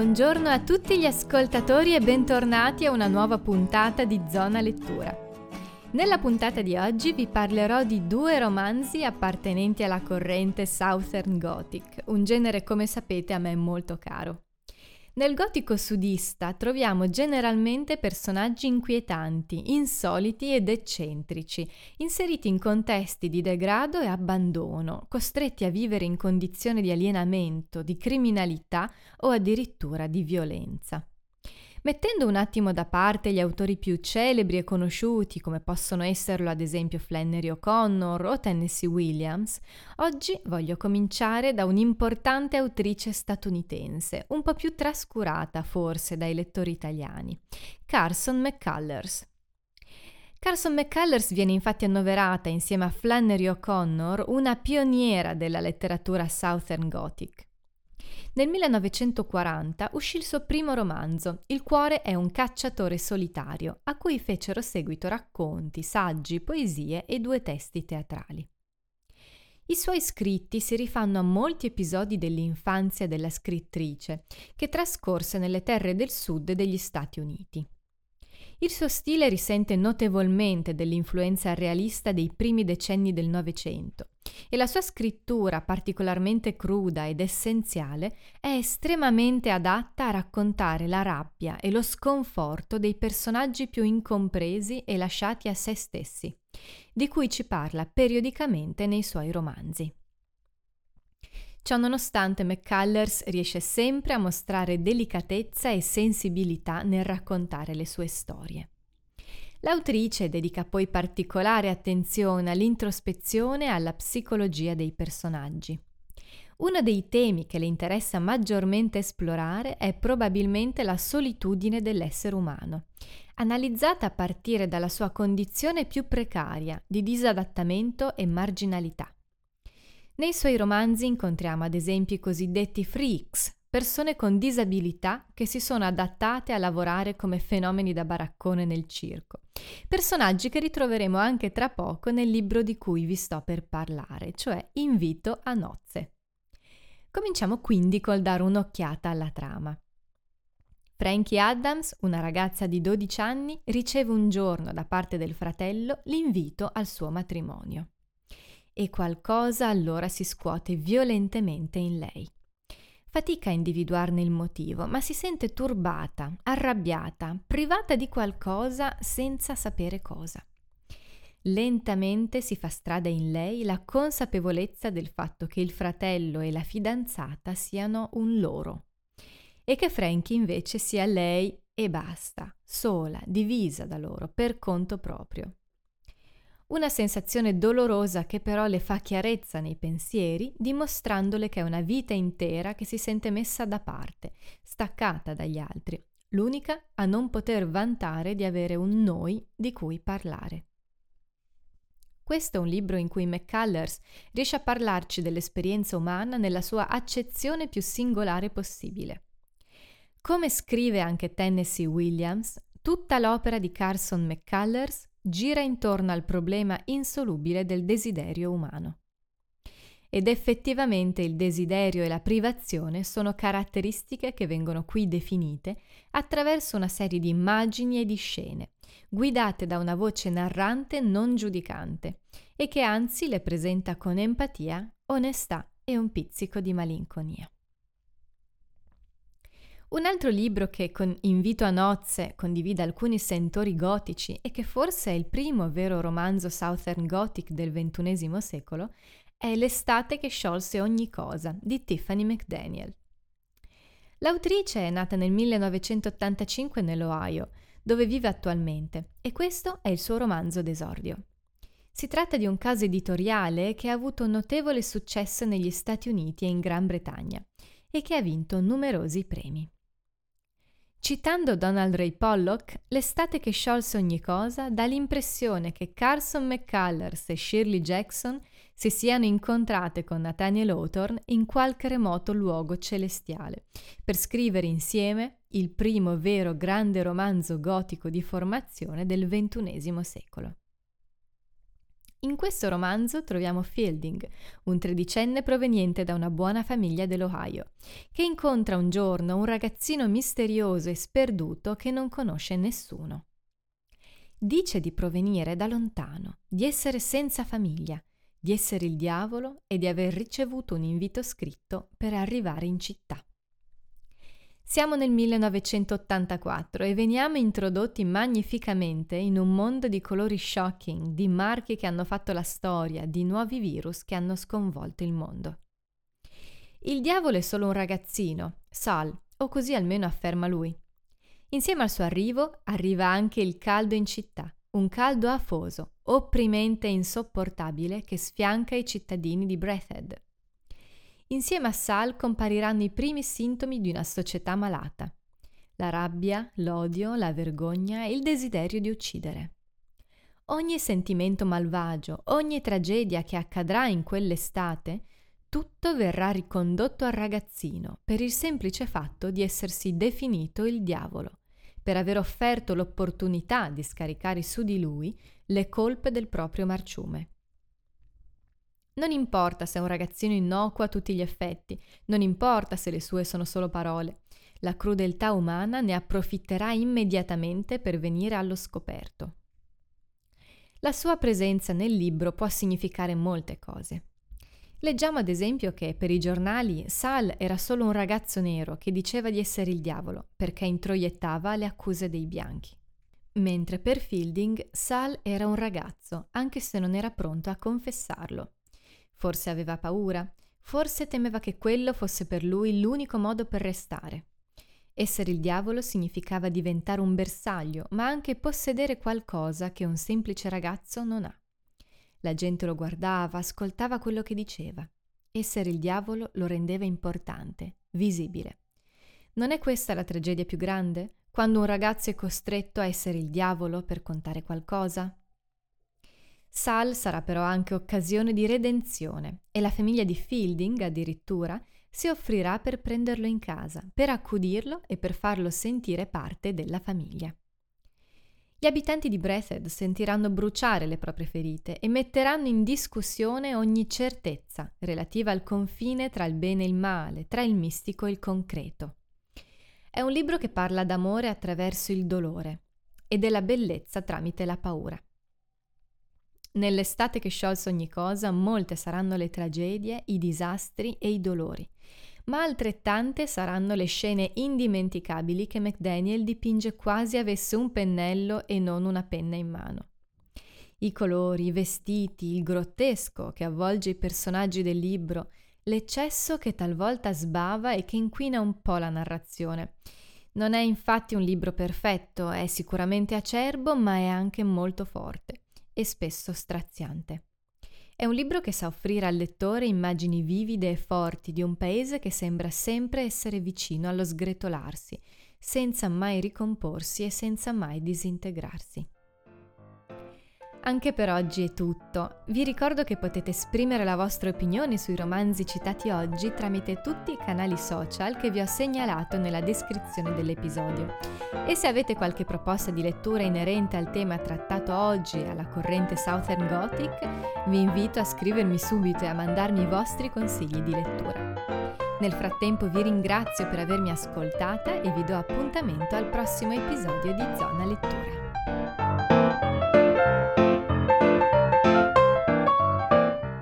buongiorno a tutti gli ascoltatori e bentornati a una nuova puntata di Zona Lettura. Nella puntata di oggi vi parlerò di due romanzi appartenenti alla corrente Southern Gothic, un genere come sapete a me molto caro. Nel gotico sudista troviamo generalmente personaggi inquietanti, insoliti ed eccentrici, inseriti in contesti di degrado e abbandono, costretti a vivere in condizioni di alienamento, di criminalità o addirittura di violenza. Mettendo un attimo da parte gli autori più celebri e conosciuti, come possono esserlo ad esempio Flannery O'Connor o Tennessee Williams, oggi voglio cominciare da un'importante autrice statunitense, un po' più trascurata forse dai lettori italiani, Carson McCullers. Carson McCullers viene infatti annoverata insieme a Flannery O'Connor una pioniera della letteratura Southern Gothic. Nel 1940 uscì il suo primo romanzo, Il cuore è un cacciatore solitario, a cui fecero seguito racconti, saggi, poesie e due testi teatrali. I suoi scritti si rifanno a molti episodi dell'infanzia della scrittrice, che trascorse nelle terre del sud degli Stati Uniti. Il suo stile risente notevolmente dell'influenza realista dei primi decenni del Novecento e la sua scrittura, particolarmente cruda ed essenziale, è estremamente adatta a raccontare la rabbia e lo sconforto dei personaggi più incompresi e lasciati a se stessi, di cui ci parla periodicamente nei suoi romanzi. Ciononostante McCullers riesce sempre a mostrare delicatezza e sensibilità nel raccontare le sue storie. L'autrice dedica poi particolare attenzione all'introspezione e alla psicologia dei personaggi. Uno dei temi che le interessa maggiormente esplorare è probabilmente la solitudine dell'essere umano, analizzata a partire dalla sua condizione più precaria di disadattamento e marginalità. Nei suoi romanzi incontriamo ad esempio i cosiddetti freaks, persone con disabilità che si sono adattate a lavorare come fenomeni da baraccone nel circo. Personaggi che ritroveremo anche tra poco nel libro di cui vi sto per parlare, cioè Invito a nozze. Cominciamo quindi col dare un'occhiata alla trama. Frankie Adams, una ragazza di 12 anni, riceve un giorno da parte del fratello l'invito al suo matrimonio e qualcosa allora si scuote violentemente in lei. Fatica a individuarne il motivo, ma si sente turbata, arrabbiata, privata di qualcosa senza sapere cosa. Lentamente si fa strada in lei la consapevolezza del fatto che il fratello e la fidanzata siano un loro e che Frankie invece sia lei e basta, sola, divisa da loro, per conto proprio. Una sensazione dolorosa che però le fa chiarezza nei pensieri, dimostrandole che è una vita intera che si sente messa da parte, staccata dagli altri, l'unica a non poter vantare di avere un noi di cui parlare. Questo è un libro in cui McCullers riesce a parlarci dell'esperienza umana nella sua accezione più singolare possibile. Come scrive anche Tennessee Williams, tutta l'opera di Carson McCullers gira intorno al problema insolubile del desiderio umano. Ed effettivamente il desiderio e la privazione sono caratteristiche che vengono qui definite attraverso una serie di immagini e di scene, guidate da una voce narrante non giudicante e che anzi le presenta con empatia, onestà e un pizzico di malinconia. Un altro libro che con Invito a nozze condivide alcuni sentori gotici e che forse è il primo vero romanzo Southern Gothic del XXI secolo è L'estate che sciolse ogni cosa di Tiffany McDaniel. L'autrice è nata nel 1985 nell'Ohio, dove vive attualmente, e questo è il suo romanzo d'esordio. Si tratta di un caso editoriale che ha avuto notevole successo negli Stati Uniti e in Gran Bretagna e che ha vinto numerosi premi. Citando Donald Ray Pollock, l'estate che sciolse ogni cosa dà l'impressione che Carson McCullers e Shirley Jackson si siano incontrate con Nathaniel Hawthorne in qualche remoto luogo celestiale, per scrivere insieme il primo vero grande romanzo gotico di formazione del XXI secolo. In questo romanzo troviamo Fielding, un tredicenne proveniente da una buona famiglia dell'Ohio, che incontra un giorno un ragazzino misterioso e sperduto che non conosce nessuno. Dice di provenire da lontano, di essere senza famiglia, di essere il diavolo e di aver ricevuto un invito scritto per arrivare in città. Siamo nel 1984 e veniamo introdotti magnificamente in un mondo di colori shocking, di marchi che hanno fatto la storia, di nuovi virus che hanno sconvolto il mondo. Il diavolo è solo un ragazzino, Sal, o così almeno afferma lui. Insieme al suo arrivo arriva anche il caldo in città, un caldo afoso, opprimente e insopportabile che sfianca i cittadini di Breathed. Insieme a Sal compariranno i primi sintomi di una società malata. La rabbia, l'odio, la vergogna e il desiderio di uccidere. Ogni sentimento malvagio, ogni tragedia che accadrà in quell'estate, tutto verrà ricondotto al ragazzino per il semplice fatto di essersi definito il diavolo, per aver offerto l'opportunità di scaricare su di lui le colpe del proprio marciume. Non importa se è un ragazzino innocuo a tutti gli effetti, non importa se le sue sono solo parole. La crudeltà umana ne approfitterà immediatamente per venire allo scoperto. La sua presenza nel libro può significare molte cose. Leggiamo ad esempio che per i giornali Sal era solo un ragazzo nero che diceva di essere il diavolo perché introiettava le accuse dei bianchi. Mentre per Fielding Sal era un ragazzo, anche se non era pronto a confessarlo. Forse aveva paura, forse temeva che quello fosse per lui l'unico modo per restare. Essere il diavolo significava diventare un bersaglio, ma anche possedere qualcosa che un semplice ragazzo non ha. La gente lo guardava, ascoltava quello che diceva. Essere il diavolo lo rendeva importante, visibile. Non è questa la tragedia più grande? Quando un ragazzo è costretto a essere il diavolo per contare qualcosa? Sal sarà però anche occasione di redenzione e la famiglia di Fielding addirittura si offrirà per prenderlo in casa, per accudirlo e per farlo sentire parte della famiglia. Gli abitanti di Breathed sentiranno bruciare le proprie ferite e metteranno in discussione ogni certezza relativa al confine tra il bene e il male, tra il mistico e il concreto. È un libro che parla d'amore attraverso il dolore e della bellezza tramite la paura. Nell'estate che sciolse ogni cosa, molte saranno le tragedie, i disastri e i dolori, ma altrettante saranno le scene indimenticabili che McDaniel dipinge quasi avesse un pennello e non una penna in mano. I colori, i vestiti, il grottesco che avvolge i personaggi del libro, l'eccesso che talvolta sbava e che inquina un po' la narrazione. Non è infatti un libro perfetto, è sicuramente acerbo, ma è anche molto forte e spesso straziante. È un libro che sa offrire al lettore immagini vivide e forti di un paese che sembra sempre essere vicino allo sgretolarsi, senza mai ricomporsi e senza mai disintegrarsi. Anche per oggi è tutto. Vi ricordo che potete esprimere la vostra opinione sui romanzi citati oggi tramite tutti i canali social che vi ho segnalato nella descrizione dell'episodio. E se avete qualche proposta di lettura inerente al tema trattato oggi alla corrente Southern Gothic, vi invito a scrivermi subito e a mandarmi i vostri consigli di lettura. Nel frattempo vi ringrazio per avermi ascoltata e vi do appuntamento al prossimo episodio di Zona Lettura.